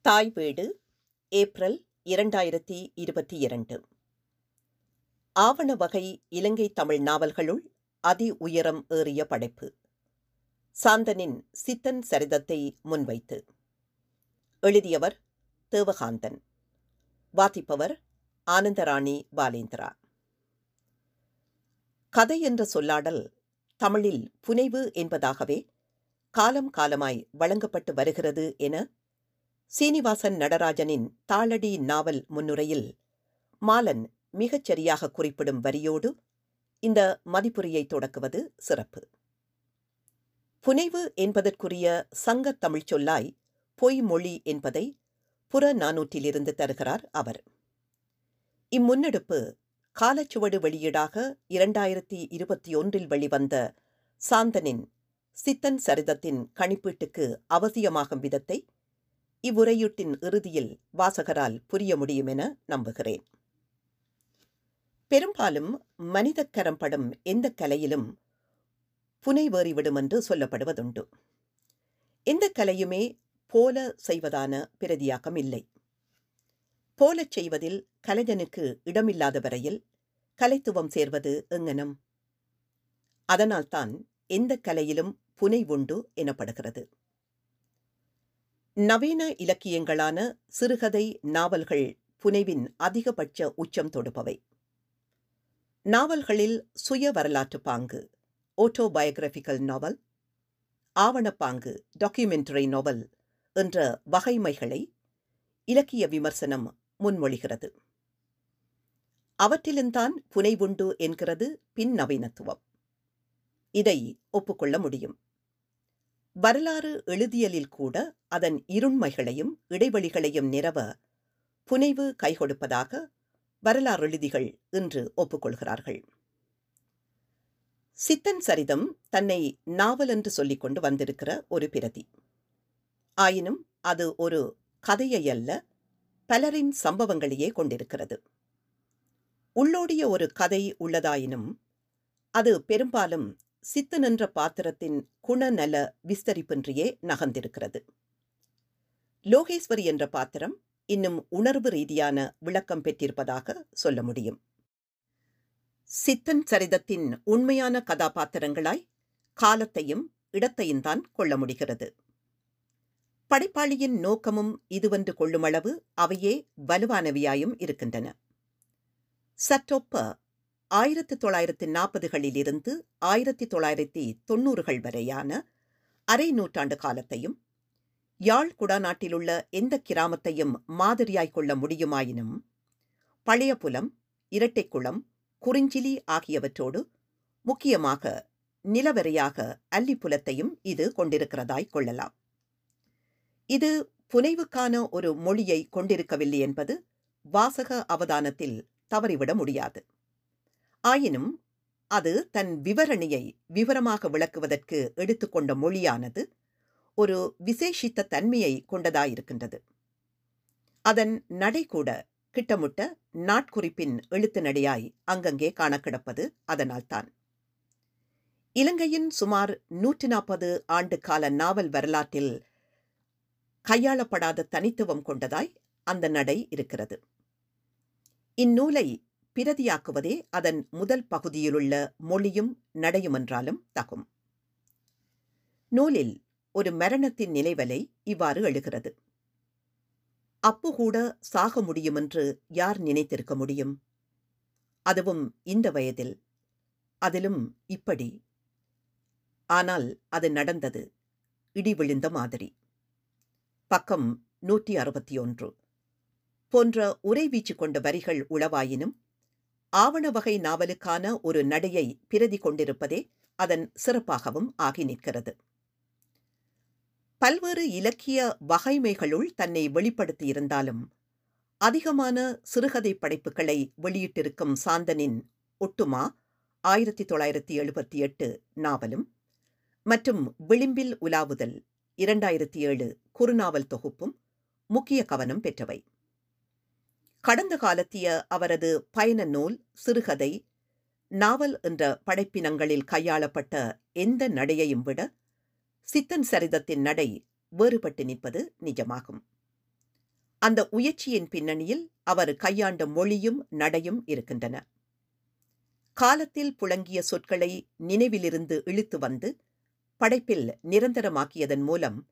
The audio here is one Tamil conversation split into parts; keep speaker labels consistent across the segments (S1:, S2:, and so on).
S1: தாய் வீடு ஏப்ரல் இரண்டாயிரத்தி இருபத்தி இரண்டு. ஆவண வகை இலங்கை தமிழ் நாவல்களுள் அதி உயரம் ஏறிய படைப்பு. சாந்தனின் சித்தன் சரிதத்தை முன்வைத்து. எழுதியவர் தேவகாந்தன். வாசிப்பவர் ஆனந்தராணி பாலேந்திரா. கதை என்ற சொல்லாடல் தமிழில் புனைவு என்பதாகவே காலம் காலமாய் வழங்கப்பட்டு வருகிறது என சீனிவாசன் நடராஜனின் தாளடி நாவல் முன்னுரையில் மாலன் மிகச் சரியாக குறிப்பிடும் வரியோடு இந்த மதிப்புரையை தொடக்குவது சிறப்பு. புனைவு என்பதற்குரிய சங்கத் தமிழ்ச் சொல்லாய் பொய்மொழி என்பதை புற நானூற்றிலிருந்து தருகிறார் அவர். இம்முன்னெடுப்பு காலச்சுவடு வெளியீடாக இரண்டாயிரத்தி இருபத்தி ஒன்றில் வெளிவந்த சாந்தனின் சித்தன் சரிதத்தின் கணிப்பீட்டுக்கு அவசியமாகும் விதத்தை இவ்வுரையீட்டின் இறுதியில் வாசகரால் புரிய முடியும் என நம்புகிறேன். பெரும்பாலும் மனிதக்கரம் படும் எந்த கலையிலும் புனைவேறிவிடும் என்று சொல்லப்படுவதுண்டு. எந்த கலையுமே போல செய்வதான பிரதியாக்கம் இல்லை. போலச் செய்வதில் கலைஞனுக்கு இடமில்லாத வரையில் கலைத்துவம் சேர்வது எங்கனம்? அதனால்தான் எந்த கலையிலும் புனைவுண்டு எனப்படுகிறது. நவீன இலக்கியங்களான சிறுகதை நாவல்கள் புனைவின் அதிகபட்ச உச்சம் தொடுப்பவை நாவல்களில் சுய வரலாற்று பாங்கு ஓட்டோபயோகிராபிக்கல் நாவல் ஆவணப்பாங்கு டாக்குமெண்டரி நாவல் என்ற வகைமைகளை இலக்கிய விமர்சனம் முன்மொழிகிறது. அவற்றிலும்தான் புனைவுண்டு என்கிறது பின் நவீனத்துவம். இதை ஒப்புக்கொள்ள முடியும். வரலாறு எழுதியலில் கூட அதன் இருண்மைகளையும் இடைவெளிகளையும் நிரவ புனைவு கைகொடுப்பதாக வரலாறு எழுதிகள் இன்று ஒப்புக்கொள்கிறார்கள். சித்தன் சரிதம் தன்னை நாவல் என்று சொல்லிக் கொண்டு வந்திருக்கிற ஒரு பிரதி. ஆயினும் அது ஒரு கதையை அல்ல பலரின் சம்பவங்களையே கொண்டிருக்கிறது. உள்ளோடிய ஒரு கதை உள்ளதாயினும் அது பெரும்பாலும் சித்தன் என்ற பாத்திரத்தின் குணநல விஸ்தரிப்பின்றியே நகர்ந்திருக்கிறது. லோகேஸ்வரி என்ற பாத்திரம் இன்னும் உணர்வு ரீதியான விளக்கம் பெற்றிருப்பதாக சொல்ல முடியும். சித்தன் சரிதத்தின் உண்மையான கதாபாத்திரங்களாய் காலத்தையும் இடத்தையும் தான் கொள்ள முடிகிறது. படைப்பாளியின் நோக்கமும் இதுவென்று கொள்ளுமளவு அவையே வலுவானவையாயும் இருக்கின்றன. சற்றொப்ப ஆயிரத்தி தொள்ளாயிரத்தி நாற்பதுகளிலிருந்து ஆயிரத்தி தொள்ளாயிரத்தி தொன்னூறுகள் வரையான அரை நூற்றாண்டு காலத்தையும் யாழ் குடாநாட்டிலுள்ள எந்த கிராமத்தையும் மாதிரியாய் கொள்ள முடியுமாயினும் பழைய புலம் இரட்டைக்குளம் குறிஞ்சிலி ஆகியவற்றோடு முக்கியமாக நிலவரையாக அல்லிப்புலத்தையும் இது கொண்டிருக்கிறதாய் கொள்ளலாம். இது புனைவுக்கான ஒரு மொழியை கொண்டிருக்கவில்லை என்பது வாசக அவதானத்தில் தவறிவிட முடியாது. ஆயினும் அது தன் விவரணையை விவரமாக விளக்குவதற்கு எடுத்துக்கொண்ட மொழியானது ஒரு விசேஷித்த தன்மையை கொண்டதாயிருக்கின்றது. அதன் நடை கூட கிட்டமுட்ட நாட்குறிப்பின் எழுத்து நடையாய் அங்கங்கே காணக்கிடப்பது அதனால்தான். இலங்கையின் சுமார் நூற்றி நாற்பது ஆண்டு கால நாவல் வரலாற்றில் கையாளப்படாத தனித்துவம் கொண்டதாய் அந்த நடை இருக்கிறது. இந்நூலை பிரதியாக்குவதே அதன் முதல் பகுதியிலுள்ள மொழியும் நடையுமென்றாலும் தகும். நூலில் ஒரு மரணத்தின் நினைவலை இவ்வாறு எழுகிறது. அப்பு கூட சாக முடியும் என்று யார் நினைத்திருக்க முடியும் அதுவும் இந்த வயதில். அதிலும் இப்படி. ஆனால் அது நடந்தது. இடி விழுந்த மாதிரி பக்கம் நூற்றி அறுபத்தி ஒன்று. போன்ற உரைவீச்சு கொண்ட வரிகள் உளவாயினும் ஆவண வகை நாவலுக்கான ஒரு நடையை பிரதி கொண்டிருப்பதே அதன் சிறப்பாகவும் ஆகி நிற்கிறது. பல்வேறு இலக்கிய வகைமைகளுள் தன்னை வெளிப்படுத்தியிருந்தாலும் அதிகமான சிறுகதை படைப்புகளை வெளியிட்டிருக்கும் சாந்தனின் ஒட்டுமா ஆயிரத்தி தொள்ளாயிரத்தி எழுபத்தி எட்டு நாவலும் மற்றும் விளிம்பில் உலாவுதல் இரண்டாயிரத்தி ஏழு குறுநாவல் தொகுப்பும் முக்கிய கவனம் பெற்றவை. கடந்த காலத்திய அவரது பயண நூல் சிறுகதை நாவல் என்ற படைப்பினங்களில் கையாளப்பட்ட எந்த நடையையும் விட சித்தன் சரிதத்தின் நடை வேறுபட்டு நிற்பது நிஜமாகும். அந்த உயர்ச்சியின் பின்னணியில் அவர் கையாண்ட மொழியும் நடையும் இருக்கின்றன. காலத்தில் புழங்கிய சொற்களை நினைவிலிருந்து இழுத்து வந்து படைப்பில் நிரந்தரமாக்கியதன் மூலம்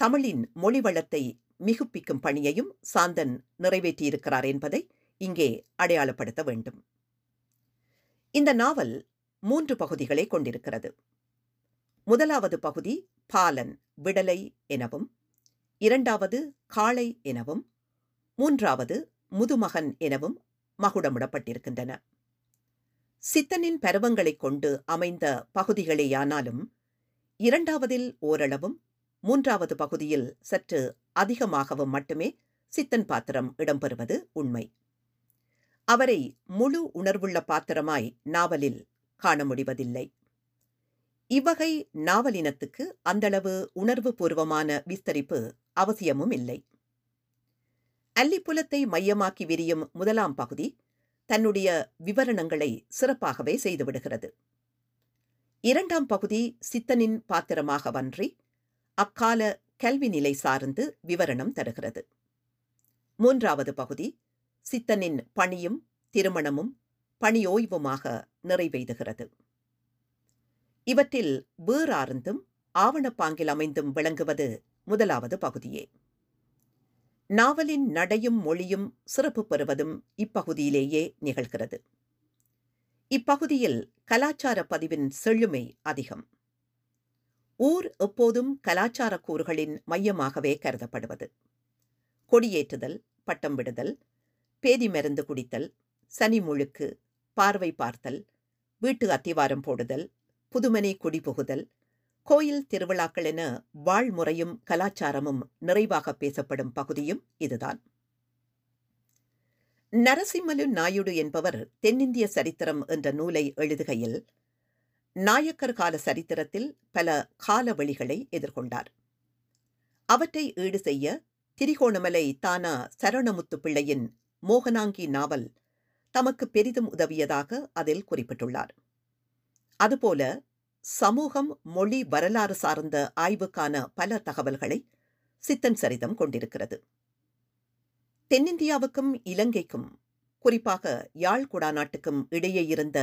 S1: தமிழின் மொழி வளத்தை மிகுப்பிக்கும் பணியையும் சாந்தன் நிறைவேற்றியிருக்கிறார் என்பதை இங்கே அடையாளப்படுத்த வேண்டும். இந்த நாவல் மூன்று பகுதிகளை கொண்டிருக்கிறது. முதலாவது பகுதி பாலன் விடலை எனவும் இரண்டாவது காளை எனவும் மூன்றாவது முதுமகன் எனவும் மகுடமிடப்பட்டிருக்கின்றன. சித்தனின் பருவங்களைக் கொண்டு அமைந்த பகுதிகளேயானாலும் இரண்டாவதில் ஓரளவும் மூன்றாவது பகுதியில் சற்று அதிகமாகவும் மட்டுமே சித்தன் பாத்திரம் இடம்பெறுவது உண்மை. அவரை முழு உணர்வுள்ள பாத்திரமாய் நாவலில் காண முடிவதில்லை. இவ்வகை நாவலினத்துக்கு அந்தளவு உணர்வு பூர்வமான விஸ்தரிப்பு அவசியமும் இல்லை. அல்லிப்புலத்தை மையமாக்கி விரியும் முதலாம் பகுதி தன்னுடைய விவரணங்களை சிறப்பாகவே செய்துவிடுகிறது. இரண்டாம் பகுதி சித்தனின் பாத்திரமாக வன்றி அக்கால கல்வி நிலை சார்ந்து விவரணம் தருகிறது. மூன்றாவது பகுதி சித்தனின் பணியும் திருமணமும் பணியோய்வுமாக நிறைவெய்துகிறது இவற்றில் வேறார்ந்தும் ஆவணப்பாங்கில் அமைந்தும் விளங்குவது முதலாவது பகுதியே. நாவலின் நடையும் மொழியும் சிறப்பு பெறுவதும் இப்பகுதியிலேயே நிகழ்கிறது. இப்பகுதியில் கலாச்சார பதிவின் செழுமை அதிகம். ஊர் எப்போதும் கலாச்சார கூறுகளின் மையமாகவே கருதப்படுவது. கொடியேற்றுதல் பட்டம் விடுதல் பேதி மருந்து குடித்தல் சனி முழுக்கு பார்வை பார்த்தல் வீட்டு அத்திவாரம் போடுதல் புதுமனை குடிபுகுதல் கோயில் திருவிழாக்கள் என வாழ்முறையும் கலாச்சாரமும் நிறைவாக பேசப்படும் பகுதியும் இதுதான். நரசிம்மலு நாயுடு என்பவர் தென்னிந்திய சரித்திரம் என்ற நூலை எழுதுகையில் நாயக்கர் கால சரித்திரத்தில் பல காலவழிகளை எதிர்கொண்டார். அவற்றை ஈடு செய்ய திரிகோணமலை தானா சரணமுத்து பிள்ளையின் மோகனாங்கி நாவல் தமக்கு பெரிதும் உதவியதாக அதில் குறிப்பிட்டுள்ளார். அதுபோல சமூகம் மொழி வரலாறு சார்ந்த ஆய்வுக்கான பல தகவல்களை சித்தன் சரிதம் கொண்டிருக்கிறது. தென்னிந்தியாவுக்கும் இலங்கைக்கும் குறிப்பாக யாழ் குடாநாட்டுக்கும் இடையே இருந்த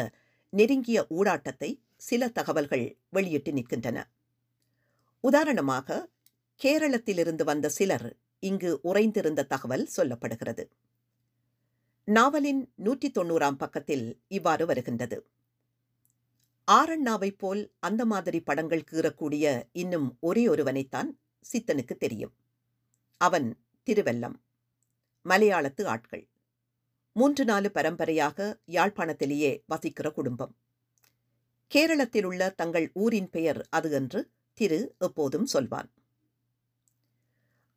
S1: நெருங்கிய ஊடாட்டத்தை சில தகவல்கள் வெளியிட்டு நிற்கின்றன. உதாரணமாக கேரளத்திலிருந்து வந்த சிலர் இங்கு உறைந்திருந்த தகவல் சொல்லப்படுகிறது. நாவலின் நூற்றி தொண்ணூறாம் பக்கத்தில் இவ்வாறு வருகின்றது. ஆரண்ணாவைப் போல் அந்த மாதிரி படங்கள் கீறக்கூடிய இன்னும் ஒரே ஒருவனைத்தான் சித்தனுக்கு தெரியும். அவன் திருவெல்லம். மலையாளத்து ஆட்கள். மூன்று நாலு பரம்பரையாக யாழ்ப்பாணத்திலேயே வசிக்கிற குடும்பம். கேரளத்தில் உள்ள தங்கள் ஊரின் பெயர் அது என்று திரு எப்போதும் சொல்வான்.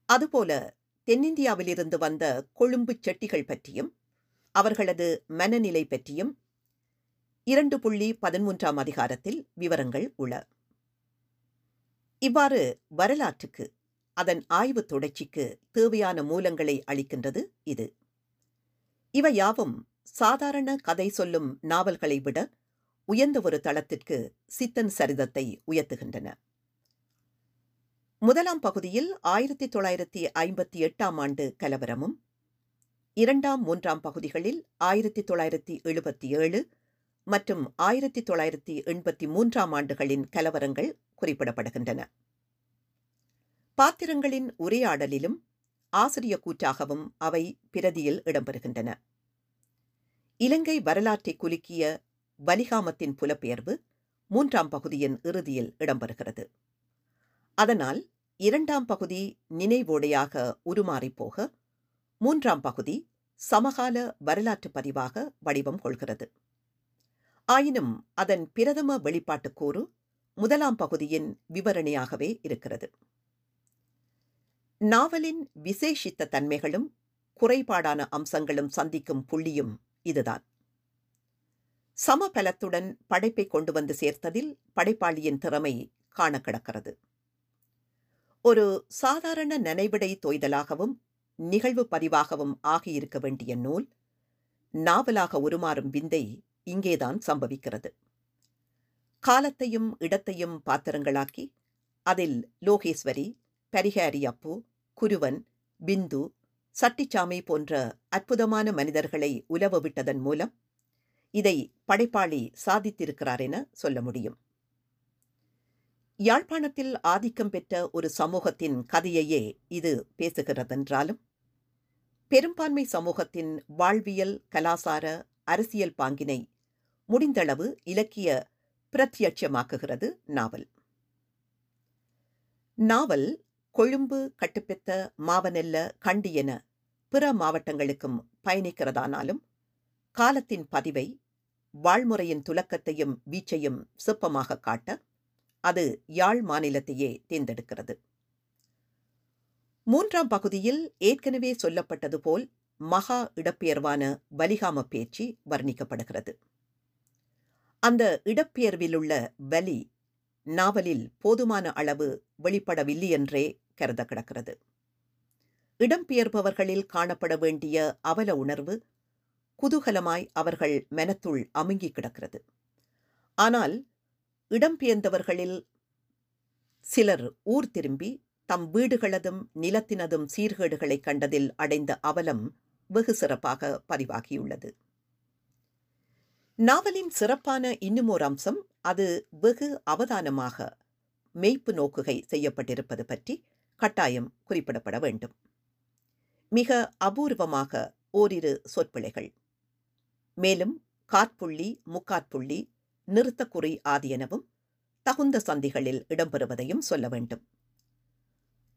S1: அதுபோல தென்னிந்தியாவிலிருந்து வந்த கொழும்பு செட்டிகள் பற்றியும் அவர்களது மனநிலை பற்றியும் இரண்டு புள்ளி பதிமூன்றாம் அதிகாரத்தில் விவரங்கள் உள. இவ்வாறு வரலாற்றுக்கு அதன் ஆய்வு தொடர்ச்சிக்கு தேவையான மூலங்களை அளிக்கின்றது இது. இவை யாவும் சாதாரண கதை சொல்லும் நாவல்களை விட உயர்ந்த ஒரு தளத்திற்கு சித்தன் சரிதத்தை உயர்த்துகின்றன. முதலாம் பகுதியில் ஆயிரத்தி தொள்ளாயிரத்தி ஐம்பத்தி எட்டாம் ஆண்டு கலவரமும் இரண்டாம் மூன்றாம் பகுதிகளில் ஆயிரத்தி தொள்ளாயிரத்தி எழுபத்தி ஏழு மற்றும் ஆயிரத்தி தொள்ளாயிரத்தி எண்பத்தி மூன்றாம் ஆண்டுகளின் கலவரங்கள் குறிப்பிடப்படுகின்றன. பாத்திரங்களின் உரையாடலிலும் ஆசிரிய கூற்றாகவும் அவை பிரதியில் இடம்பெறுகின்றன. இலங்கை வரலாற்றை குலுக்கிய வலிகாமத்தின் புலப்பெயர்வு மூன்றாம் பகுதியின் இறுதியில் இடம்பெறுகிறது. அதனால் இரண்டாம் பகுதி நினைவோடையாக உருமாறிப்போக மூன்றாம் பகுதி சமகால வரலாற்று பதிவாக வடிவம் கொள்கிறது. ஆயினும் அதன் பிரதம வெளிப்பாட்டுக்கூறு முதலாம் பகுதியின் விவரணையாகவே இருக்கிறது. நாவலின் விசேஷித்த தன்மைகளும் குறைபாடான அம்சங்களும் சந்திக்கும் புள்ளியும் இதுதான். சமபலத்துடன் படைப்பை கொண்டு வந்து சேர்த்ததில் படைப்பாளியின் திறமை காண கிடக்கிறது ஒரு சாதாரண நனைவிடை தொய்தலாகவும் நிகழ்வு பதிவாகவும் ஆகியிருக்க வேண்டிய நூல் நாவலாக உருமாறும் விந்தை இங்கேதான் சம்பவிக்கிறது. காலத்தையும் இடத்தையும் பாத்திரங்களாக்கி அதில் லோகேஸ்வரி பரிகாரி அப்பு குருவன் பிந்து சட்டிச்சாமி போன்ற அற்புதமான மனிதர்களை உலவ விட்டதன் மூலம் இதை படைப்பாளி சாதித்திருக்கிறார் என சொல்ல முடியும். யாழ்ப்பாணத்தில் ஆதிக்கம் பெற்ற ஒரு சமூகத்தின் கதையையே இது பேசுகிறதென்றாலும் பெரும்பான்மை சமூகத்தின் வாழ்வியல் கலாசார அரசியல் பாங்கினை முடிந்தளவு இலக்கிய பிரத்யட்சமாக்குகிறது நாவல். நாவல் கொழும்பு கட்டுப்பெத்த மாவனெல்ல கண்டி என பிற மாவட்டங்களுக்கும் பயணிக்கிறதானாலும் காலத்தின் பதிவை வாழ்முறையின் துலக்கத்தையும் வீச்சையும் சிற்பமாக காட்ட அது யாழ் மாநிலத்தையே தேர்ந்தெடுக்கிறது. மூன்றாம் பகுதியில் ஏற்கனவே சொல்லப்பட்டது போல் மகா இடப்பெயர்வான வலிகாம பேச்சு வர்ணிக்கப்படுகிறது. அந்த இடப்பெயர்விலுள்ள வலி நாவலில் போதுமான அளவு வெளிப்படவில்லையென்றே கருத கிடக்கிறது. இடம்பெயர்பவர்களில் காணப்பட வேண்டிய அவல உணர்வு குதூகலமாய் அவர்கள் மனத்துள் அமுங்கி கிடக்கிறது. ஆனால் இடம்பெயர்ந்தவர்களில் சிலர் ஊர் திரும்பி தம் வீடுகளதும் நிலத்தினதும் சீர்கேடுகளை கண்டதில் அடைந்த அவலம் வெகு சிறப்பாக பதிவாகியுள்ளது. நாவலின் சிறப்பான இன்னுமோர் அம்சம் அது வெகு அவதானமாக மெய்ப்பு நோக்குகை செய்யப்பட்டிருப்பது பற்றி கட்டாயம் குறிப்பிடப்பட வேண்டும். மிக அபூர்வமாக ஓரிரு சொற்பிழைகள் மேலும் காற்புள்ளி முக்காற்புள்ளி நிறுத்தக்குறி ஆதியனவும் தகுந்த சந்திகளில் இடம்பெறுவதையும் சொல்ல வேண்டும்.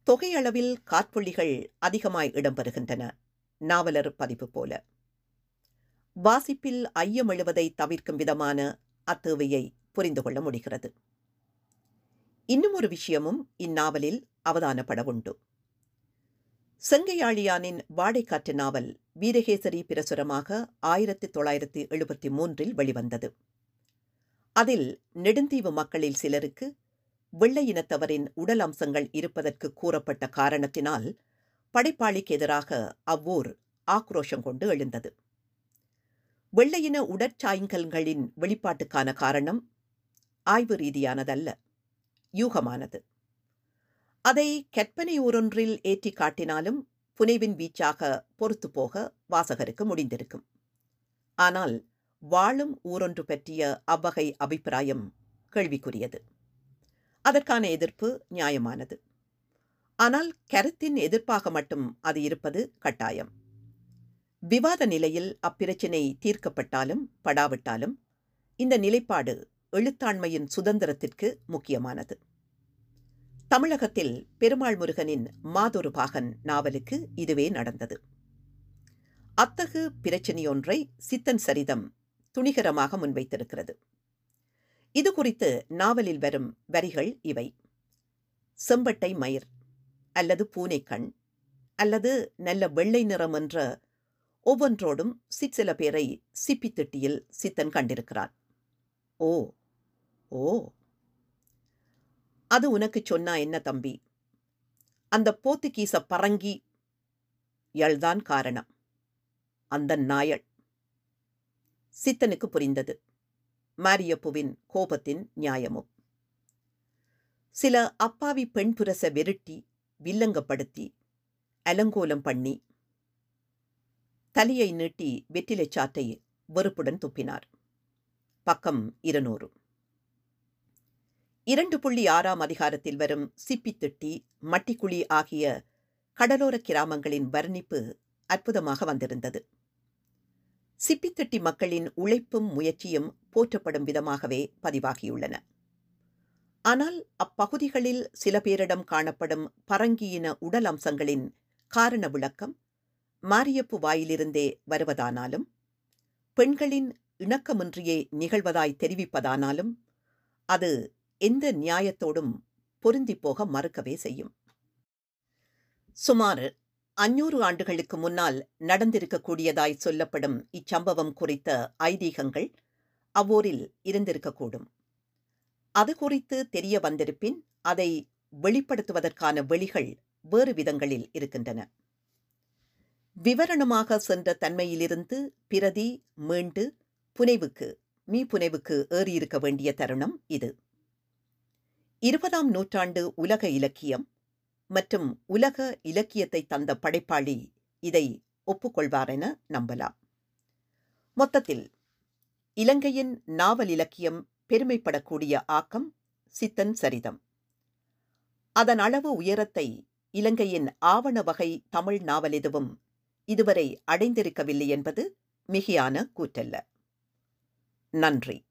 S1: தொகையளவில் காற்புள்ளிகள் அதிகமாய் இடம்பெறுகின்றன. நாவலர் பதிப்பு போல. வாசிப்பில் ஐயம் எழுவதை தவிர்க்கும் விதமான அத்தேவையை புரிந்து கொள்ள முடிகிறது. இன்னும் ஒரு விஷயமும் இந்நாவலில் அவதானப்பட உண்டு. செங்கையாழியானின் வாடைக்காற்று நாவல் வீரகேசரி பிரசுரமாக ஆயிரத்தி தொள்ளாயிரத்தி எழுபத்தி மூன்றில் வெளிவந்தது. அதில் நெடுந்தீவு மக்களில் சிலருக்கு வெள்ளை இனத்தவரின் உடல் அம்சங்கள் இருப்பதற்கு கூறப்பட்ட காரணத்தினால் படைப்பாளிக்கு எதிராக அவ்வூர் ஆக்ரோஷம் கொண்டு எழுந்தது. வெள்ளையின உடற்சாயங்கல்களின் வெளிப்பாட்டுக்கான காரணம் ஆய்வு ரீதியானதல்ல யூகமானது. அதை கற்பனை ஊரொன்றில் ஏற்றி காட்டினாலும் புனைவின் வீச்சாக பொறுத்து போக வாசகருக்கு முடிந்திருக்கும். ஆனால் வாழும் ஊரொன்று பற்றிய அவ்வகை அபிப்பிராயம் கேள்விக்குரியது. அதற்கான எதிர்ப்பு நியாயமானது. ஆனால் கருத்தின் எதிர்ப்பாக மட்டும் அது இருப்பது கட்டாயம். விவாத நிலையில் அப்பிரச்சினை தீர்க்கப்பட்டாலும் படாவிட்டாலும் இந்த நிலைப்பாடு எழுத்தாண்மையின் சுதந்திரத்திற்கு முக்கியமானது. தமிழகத்தில் பெருமாள் முருகனின் மாதொரு பாகன் நாவலுக்கு இதுவே நடந்தது. அத்தகு பிரச்சனையொன்றை சித்தன் சரிதம் துணிகரமாக முன்வைத்திருக்கிறது. இது குறித்து நாவலில் வரும் வரிகள் இவை. செம்பட்டை மயிர் அல்லது பூனைக்கண் அல்லது நல்ல வெள்ளை நிறம் என்ற ஒவ்வொன்றோடும் சிற்சில பேரை சிப்பித்திட்டியில் சித்தன் கண்டிருக்கிறான். ஓ ஓ. அது உனக்கு சொன்னா என்ன தம்பி? அந்த போத்துக்கீச பரங்கி யள்தான் காரணம். அந்த நாயள். சித்தனுக்கு புரிந்தது. மாரியப்புவின் கோபத்தின் நியாயமும். சில அப்பாவி பெண் புரச வெருட்டி வில்லங்கப்படுத்தி அலங்கோலம் பண்ணி தலையை நீட்டி வெற்றிலைச்சாட்டை வெறுப்புடன் துப்பினார். பக்கம் இருநூறு. இரண்டு புள்ளி ஆறாம் அதிகாரத்தில் வரும் சிப்பித்திட்டி மட்டிக்குழி ஆகிய கடலோர கிராமங்களின் வர்ணிப்பு அற்புதமாக வந்திருந்தது. சிப்பித்திட்டி மக்களின் உழைப்பும் முயற்சியும் போற்றப்படும் விதமாகவே பதிவாகியுள்ளன. ஆனால் அப்பகுதிகளில் சில பேரிடம் காணப்படும் பரங்கியின உடல் அம்சங்களின் காரண விளக்கம் மாரியப்பு வாயிலிருந்தே வருவதானாலும் பெண்களின் இணக்கமின்றியே நிகழ்வதாய் தெரிவிப்பதானாலும் அது எந்த நியாயத்தோடும் பொருந்தி போக மறுக்கவே செய்யும். சுமார் அஞ்சூறு ஆண்டுகளுக்கு முன்னால் நடந்திருக்கக்கூடியதாய் சொல்லப்படும் இச்சம்பவம் குறித்த ஐதீகங்கள் அவ்வூரில் இருந்திருக்கக்கூடும். அது குறித்து தெரிய வந்திருப்பின் அதை வெளிப்படுத்துவதற்கான வெளிகள் வேறு விதங்களில் இருக்கின்றன. விவரணமாக சென்ற தன்மையிலிருந்து பிரதி மீண்டு புனைவுக்கு மீ புனைவுக்கு ஏறியிருக்க வேண்டிய தருணம் இது. இருபதாம் நூற்றாண்டு உலக இலக்கியம் மற்றும் உலக இலக்கியத்தை தந்த படைப்பாளி இதை ஒப்புக்கொள்வார் என நம்பலாம். மொத்தத்தில் இலங்கையின் நாவல் இலக்கியம் பெருமைப்படக்கூடிய ஆக்கம் சித்தன் சரிதம். அதன் அளவு உயரத்தை இலங்கையின் ஆவண வகை தமிழ் நாவல் எதுவும் இதுவரை அடைந்திருக்கவில்லை என்பது மிகையான கூற்றல்ல. நன்றி.